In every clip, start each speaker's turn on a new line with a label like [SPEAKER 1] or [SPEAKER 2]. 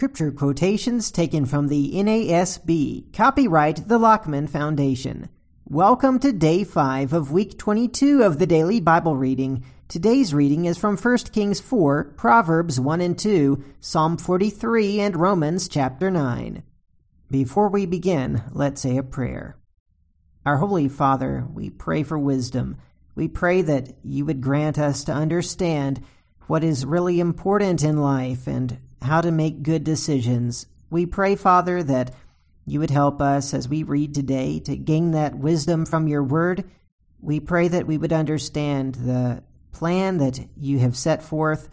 [SPEAKER 1] Scripture quotations taken from the NASB. Copyright the Lockman Foundation. Welcome to day 5 of week 22 of the daily Bible reading. Today's reading is from 1 Kings 4, Proverbs 1 and 2, Psalm 43, and Romans chapter 9. Before we begin, let's say a prayer. Our Holy Father, we pray for wisdom. We pray that you would grant us to understand what is really important in life and how to make good decisions. We pray, Father, that you would help us as we read today to gain that wisdom from your word. We pray that we would understand the plan that you have set forth,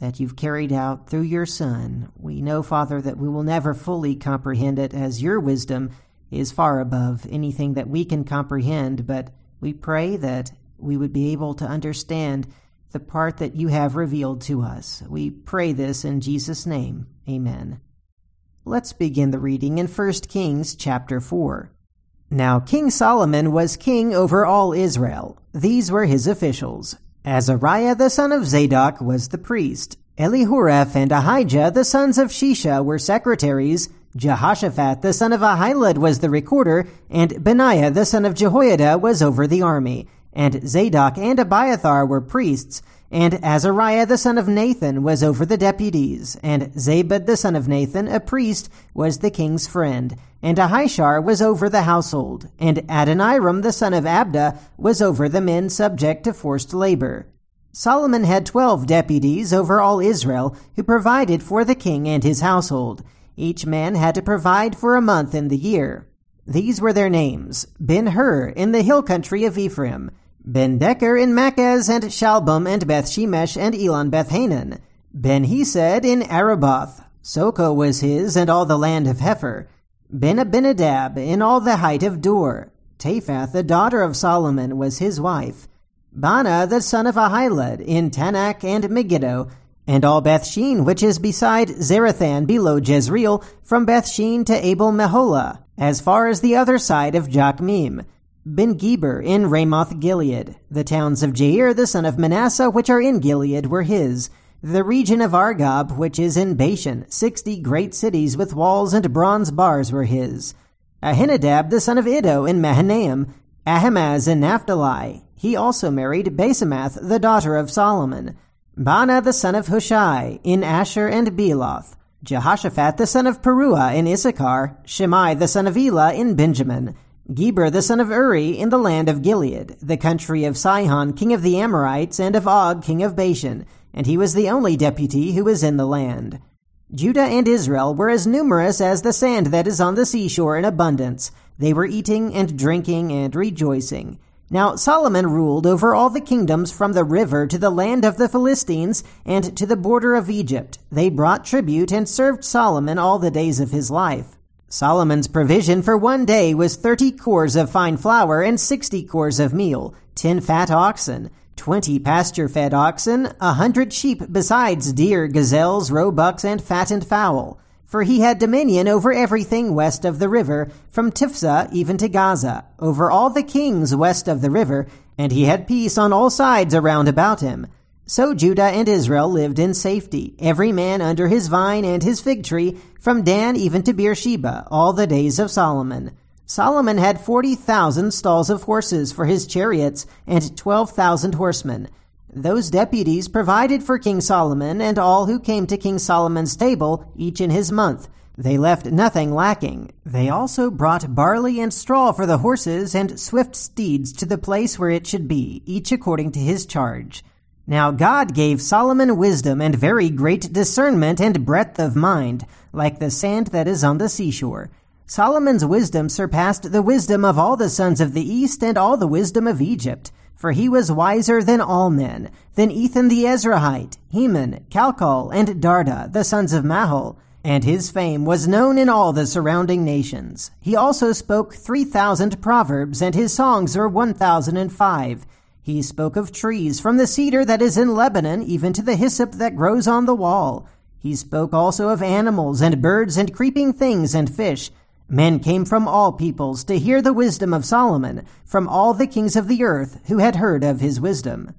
[SPEAKER 1] that you've carried out through your Son. We know, Father, that we will never fully comprehend it as your wisdom is far above anything that we can comprehend, but we pray that we would be able to understand the part that you have revealed to us. We pray this in Jesus' name. Amen. Let's begin the reading in 1 Kings chapter 4. Now King Solomon was king over all Israel. These were his officials. Azariah the son of Zadok was the priest. Elihoreph and Ahijah the sons of Shisha were secretaries. Jehoshaphat the son of Ahilud was the recorder, and Benaiah the son of Jehoiada was over the army. And Zadok and Abiathar were priests, and Azariah the son of Nathan was over the deputies, and Zabud the son of Nathan, a priest, was the king's friend, and Ahishar was over the household, and Adoniram the son of Abda was over the men subject to forced labor. Solomon had twelve deputies over all Israel, who provided for the king and his household. Each man had to provide for a month in the year. These were their names Ben Hur in the hill country of Ephraim, Ben Deker in Makaz and Shaalbim and Beth Shemesh and Elon Beth Hanan. Ben Hesed in Arubboth. Socoh was his and all the land of Hepher. Ben Abinadab in all the height of Dor. Taphath, the daughter of Solomon, was his wife. Baana, the son of Ahilud, in Taanach and Megiddo, and all Bethshean, which is beside Zarethan below Jezreel, from Bethshean to Abel Meholah, as far as the other side of Jokmeam. Ben Geber in Ramoth Gilead. The towns of Jair the son of Manasseh, which are in Gilead, were his. The region of Argob, which is in Bashan, sixty great cities with walls and bronze bars were his. Ahinadab the son of Iddo in Mahanaim, Ahimaaz in Naphtali. He also married Basemath, the daughter of Solomon. Baana the son of Hushai in Asher and Bealoth. Jehoshaphat the son of Paruah in Issachar. Shimei the son of Elah in Benjamin. Geber the son of Uri in the land of Gilead, the country of Sihon king of the Amorites and of Og king of Bashan, and he was the only deputy who was in the land. Judah and Israel were as numerous as the sand that is on the seashore in abundance. They were eating and drinking and rejoicing. Now Solomon ruled over all the kingdoms from the river to the land of the Philistines and to the border of Egypt. They brought tribute and served Solomon all the days of his life. Solomon's provision for one day was thirty kors of fine flour and sixty kors of meal, ten fat oxen, twenty pasture fed oxen, a hundred sheep besides deer, gazelles, roebucks, and fattened fowl. For he had dominion over everything west of the river, from Tiphsah even to Gaza, over all the kings west of the river, and he had peace on all sides around about him. So Judah and Israel lived in safety, every man under his vine and his fig tree, from Dan even to Beersheba, all the days of Solomon. Solomon had forty thousand stalls of horses for his chariots, and twelve thousand horsemen. Those deputies provided for King Solomon and all who came to King Solomon's table, each in his month. They left nothing lacking. They also brought barley and straw for the horses and swift steeds to the place where it should be, each according to his charge. Now God gave Solomon wisdom and very great discernment and breadth of mind, like the sand that is on the seashore. Solomon's wisdom surpassed the wisdom of all the sons of the east and all the wisdom of Egypt. For he was wiser than all men, than Ethan the Ezrahite, Heman, Calcol, and Darda, the sons of Mahol. And his fame was known in all the surrounding nations. He also spoke three thousand proverbs, and his songs are one thousand and five. He spoke of trees, from the cedar that is in Lebanon, even to the hyssop that grows on the wall. He spoke also of animals and birds and creeping things and fish. Men came from all peoples to hear the wisdom of Solomon, from all the kings of the earth who had heard of his wisdom.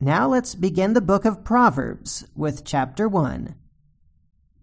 [SPEAKER 1] Now let's begin the book of Proverbs with chapter 1.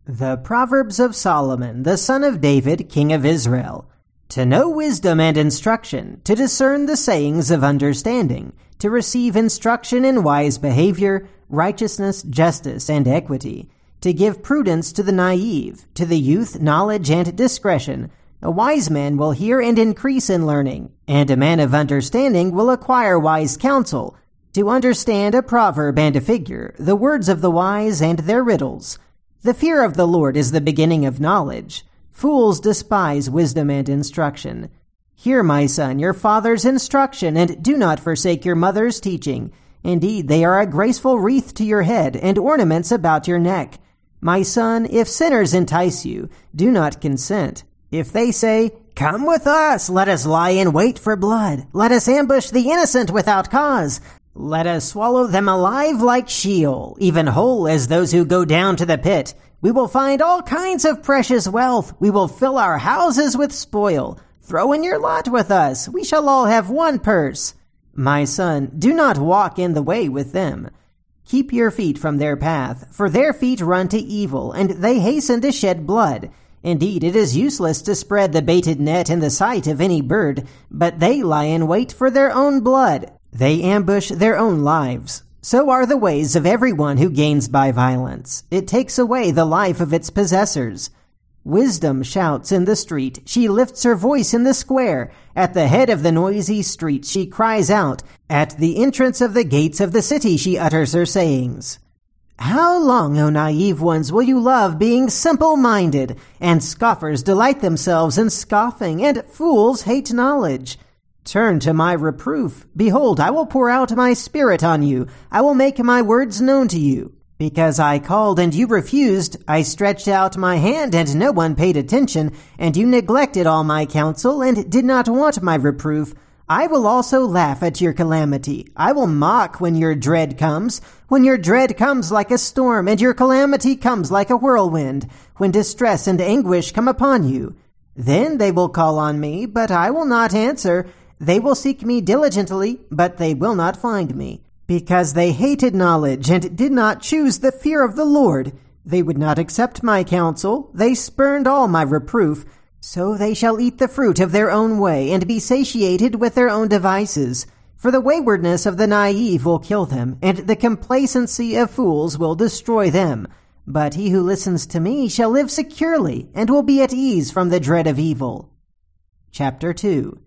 [SPEAKER 1] The Proverbs of Solomon, the son of David, king of Israel. To know wisdom and instruction, to discern the sayings of understanding, to receive instruction in wise behavior, righteousness, justice, and equity, to give prudence to the naive, to the youth knowledge and discretion. A wise man will hear and increase in learning, and a man of understanding will acquire wise counsel, to understand a proverb and a figure, the words of the wise and their riddles, the fear of the Lord is the beginning of knowledge. Fools despise wisdom and instruction. Hear, my son, your father's instruction, and do not forsake your mother's teaching. Indeed, they are a graceful wreath to your head and ornaments about your neck. My son, if sinners entice you, do not consent. If they say, Come with us, let us lie in wait for blood, let us ambush the innocent without cause, let us swallow them alive like Sheol, even whole as those who go down to the pit. We will find all kinds of precious wealth. We will fill our houses with spoil. Throw in your lot with us. We shall all have one purse. My son, do not walk in the way with them. Keep your feet from their path, for their feet run to evil, and they hasten to shed blood. Indeed, it is useless to spread the baited net in the sight of any bird, but they lie in wait for their own blood. They ambush their own lives. So are the ways of everyone who gains by violence. It takes away the life of its possessors. Wisdom shouts in the street. She lifts her voice in the square. At the head of the noisy street, she cries out. At the entrance of the gates of the city, she utters her sayings. How long, O naive ones, will you love being simple minded? And scoffers delight themselves in scoffing, and fools hate knowledge. Turn to my reproof. Behold, I will pour out my spirit on you. I will make my words known to you. Because I called and you refused, I stretched out my hand and no one paid attention, and you neglected all my counsel and did not want my reproof. I will also laugh at your calamity. I will mock when your dread comes, when your dread comes like a storm and your calamity comes like a whirlwind, when distress and anguish come upon you. Then they will call on me, but I will not answer. They will seek me diligently, but they will not find me. Because they hated knowledge and did not choose the fear of the Lord. They would not accept my counsel. They spurned all my reproof. So they shall eat the fruit of their own way and be satiated with their own devices. For the waywardness of the naive will kill them, and the complacency of fools will destroy them. But he who listens to me shall live securely, and will be at ease from the dread of evil. Chapter 2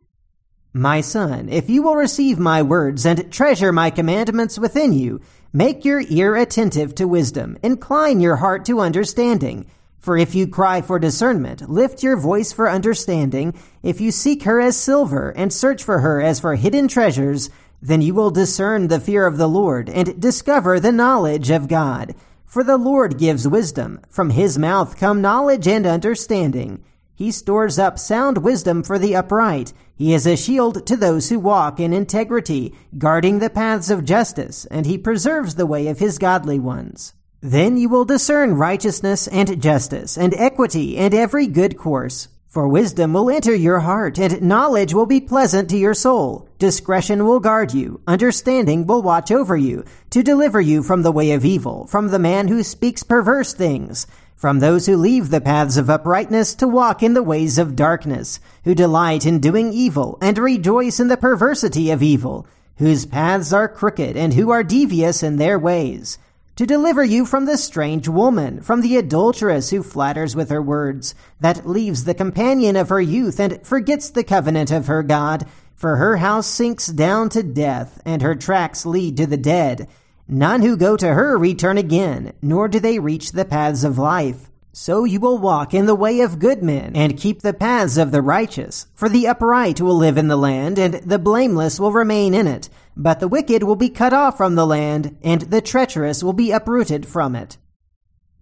[SPEAKER 1] my son, if you will receive my words and treasure my commandments within you, make your ear attentive to wisdom, incline your heart to understanding. For if you cry for discernment, lift your voice for understanding, if you seek her as silver and search for her as for hidden treasures, then you will discern the fear of the Lord and discover the knowledge of God. For the Lord gives wisdom. From his mouth come knowledge and understanding. He stores up sound wisdom for the upright. He is a shield to those who walk in integrity, guarding the paths of justice, and he preserves the way of his godly ones. Then you will discern righteousness and justice, and equity, and every good course. For wisdom will enter your heart, and knowledge will be pleasant to your soul. Discretion will guard you, understanding will watch over you, to deliver you from the way of evil, from the man who speaks perverse things from those who leave the paths of uprightness to walk in the ways of darkness, who delight in doing evil and rejoice in the perversity of evil, whose paths are crooked and who are devious in their ways, to deliver you from the strange woman, from the adulteress who flatters with her words, that leaves the companion of her youth and forgets the covenant of her God, for her house sinks down to death, and her tracks lead to the dead. None who go to her return again, nor do they reach the paths of life. So you will walk in the way of good men, and keep the paths of the righteous. For the upright will live in the land, and the blameless will remain in it. But the wicked will be cut off from the land, and the treacherous will be uprooted from it.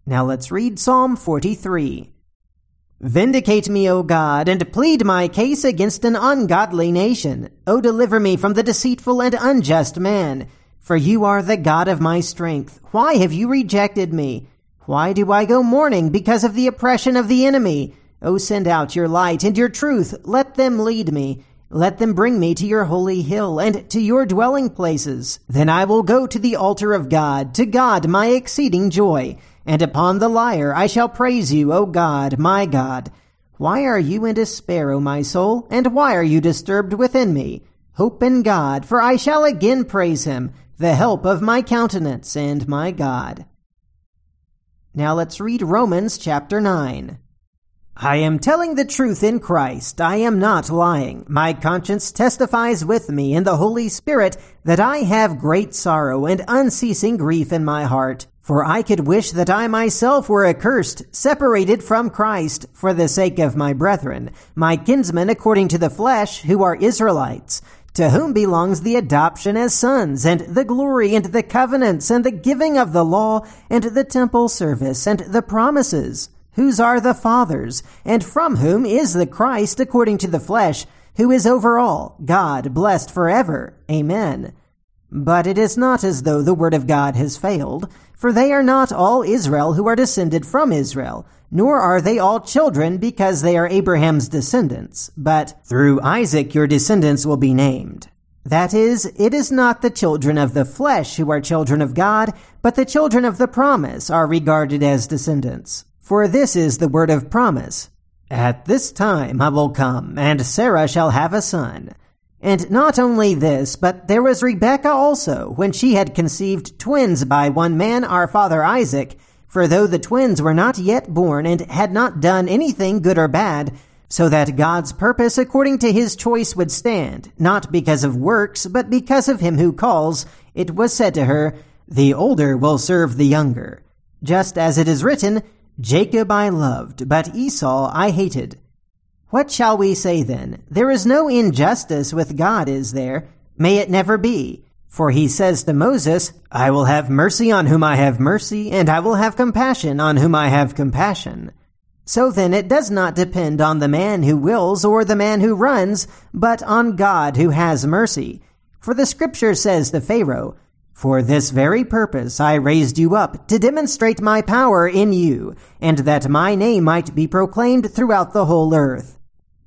[SPEAKER 1] Now let's read Psalm 43. Vindicate me, O God, and plead my case against an ungodly nation. O deliver me from the deceitful and unjust man for you are the God of my strength. Why have you rejected me? Why do I go mourning because of the oppression of the enemy? O send out your light and your truth. Let them lead me. Let them bring me to your holy hill and to your dwelling places. Then I will go to the altar of God, to God my exceeding joy. and upon the lyre I shall praise you, O God, my God. Why are you in despair, O my soul, and why are you disturbed within me? Hope in God, for I shall again praise him, the help of my countenance and my God. Now let's read Romans chapter 9. I am telling the truth in Christ. I am not lying. My conscience testifies with me in the Holy Spirit that I have great sorrow and unceasing grief in my heart. For I could wish that I myself were accursed, separated from Christ, for the sake of my brethren, my kinsmen according to the flesh, who are Israelites, to whom belongs the adoption as sons, and the glory, and the covenants, and the giving of the law, and the temple service, and the promises whose are the fathers, and from whom is the Christ according to the flesh, who is over all, God, blessed forever. Amen. But it is not as though the word of God has failed, for they are not all Israel who are descended from Israel, nor are they all children because they are Abraham's descendants, but through Isaac your descendants will be named. That is, it is not the children of the flesh who are children of God, but the children of the promise are regarded as descendants. For this is the word of promise. At this time I will come, and Sarah shall have a son. And not only this, but there was Rebekah also, when she had conceived twins by one man, our father Isaac. For though the twins were not yet born, and had not done anything good or bad, so that God's purpose according to his choice would stand, not because of works, but because of him who calls, it was said to her, The older will serve the younger. Just as it is written, Jacob I loved, but Esau I hated. What shall we say then? There is no injustice with God, is there? May it never be. For he says to Moses, I will have mercy on whom I have mercy, and I will have compassion on whom I have compassion. So then it does not depend on the man who wills or the man who runs, but on God who has mercy. For the scripture says to Pharaoh, for this very purpose I raised you up, to demonstrate my power in you, and that my name might be proclaimed throughout the whole earth.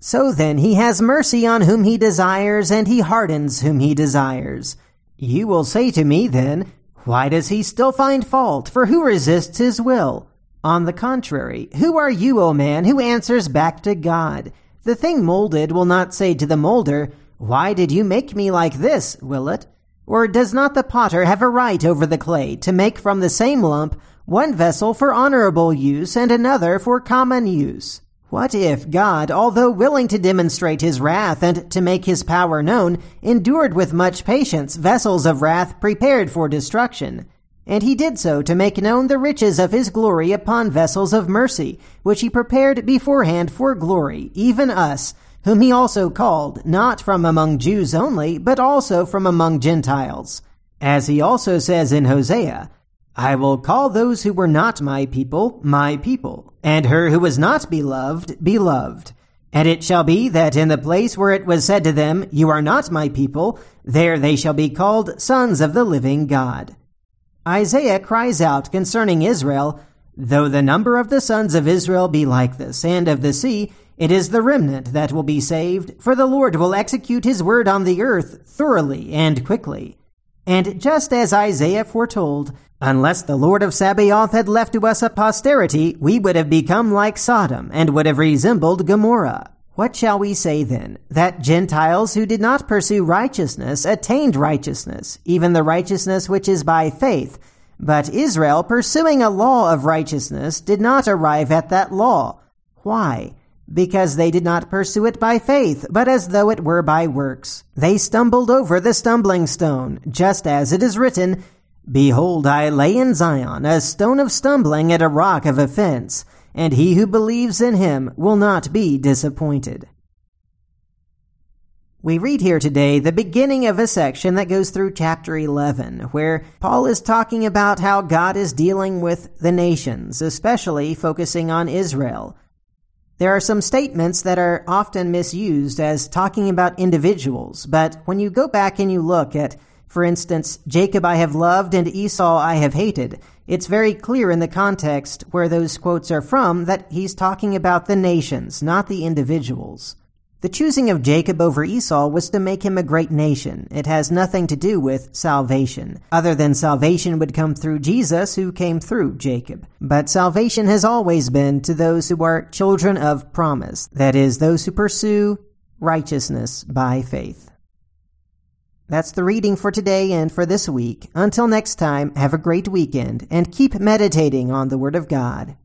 [SPEAKER 1] So then he has mercy on whom he desires, and he hardens whom he desires. You will say to me then, Why does he still find fault? For who resists his will? On the contrary, who are you, O man, who answers back to God? The thing molded will not say to the molder, Why did you make me like this, will it? Or does not the potter have a right over the clay to make from the same lump one vessel for honorable use and another for common use? What if God, although willing to demonstrate his wrath and to make his power known, endured with much patience vessels of wrath prepared for destruction? And he did so to make known the riches of his glory upon vessels of mercy, which he prepared beforehand for glory, even us, whom he also called, not from among Jews only, but also from among Gentiles. As he also says in Hosea, I will call those who were not my people, my people, and her who was not beloved, beloved. And it shall be that in the place where it was said to them, You are not my people, there they shall be called sons of the living God. Isaiah cries out concerning Israel, Though the number of the sons of Israel be like the sand of the sea, it is the remnant that will be saved, for the Lord will execute his word on the earth thoroughly and quickly. And just as Isaiah foretold, unless the Lord of Sabaoth had left to us a posterity, we would have become like Sodom and would have resembled Gomorrah. What shall we say then? That Gentiles who did not pursue righteousness attained righteousness, even the righteousness which is by faith. But Israel, pursuing a law of righteousness, did not arrive at that law. Why? Because they did not pursue it by faith, but as though it were by works. They stumbled over the stumbling stone, just as it is written, Behold, I lay in Zion a stone of stumbling and a rock of offense, and he who believes in him will not be disappointed. We read here today the beginning of a section that goes through chapter 11, where Paul is talking about how God is dealing with the nations, especially focusing on Israel. There are some statements that are often misused as talking about individuals, but when you go back and you look at, for instance, Jacob I have loved and Esau I have hated, it's very clear in the context where those quotes are from that he's talking about the nations, not the individuals. The choosing of Jacob over Esau was to make him a great nation. It has nothing to do with salvation, other than salvation would come through Jesus who came through Jacob. But salvation has always been to those who are children of promise, that is, those who pursue righteousness by faith. That's the reading for today and for this week. Until next time, have a great weekend and keep meditating on the Word of God.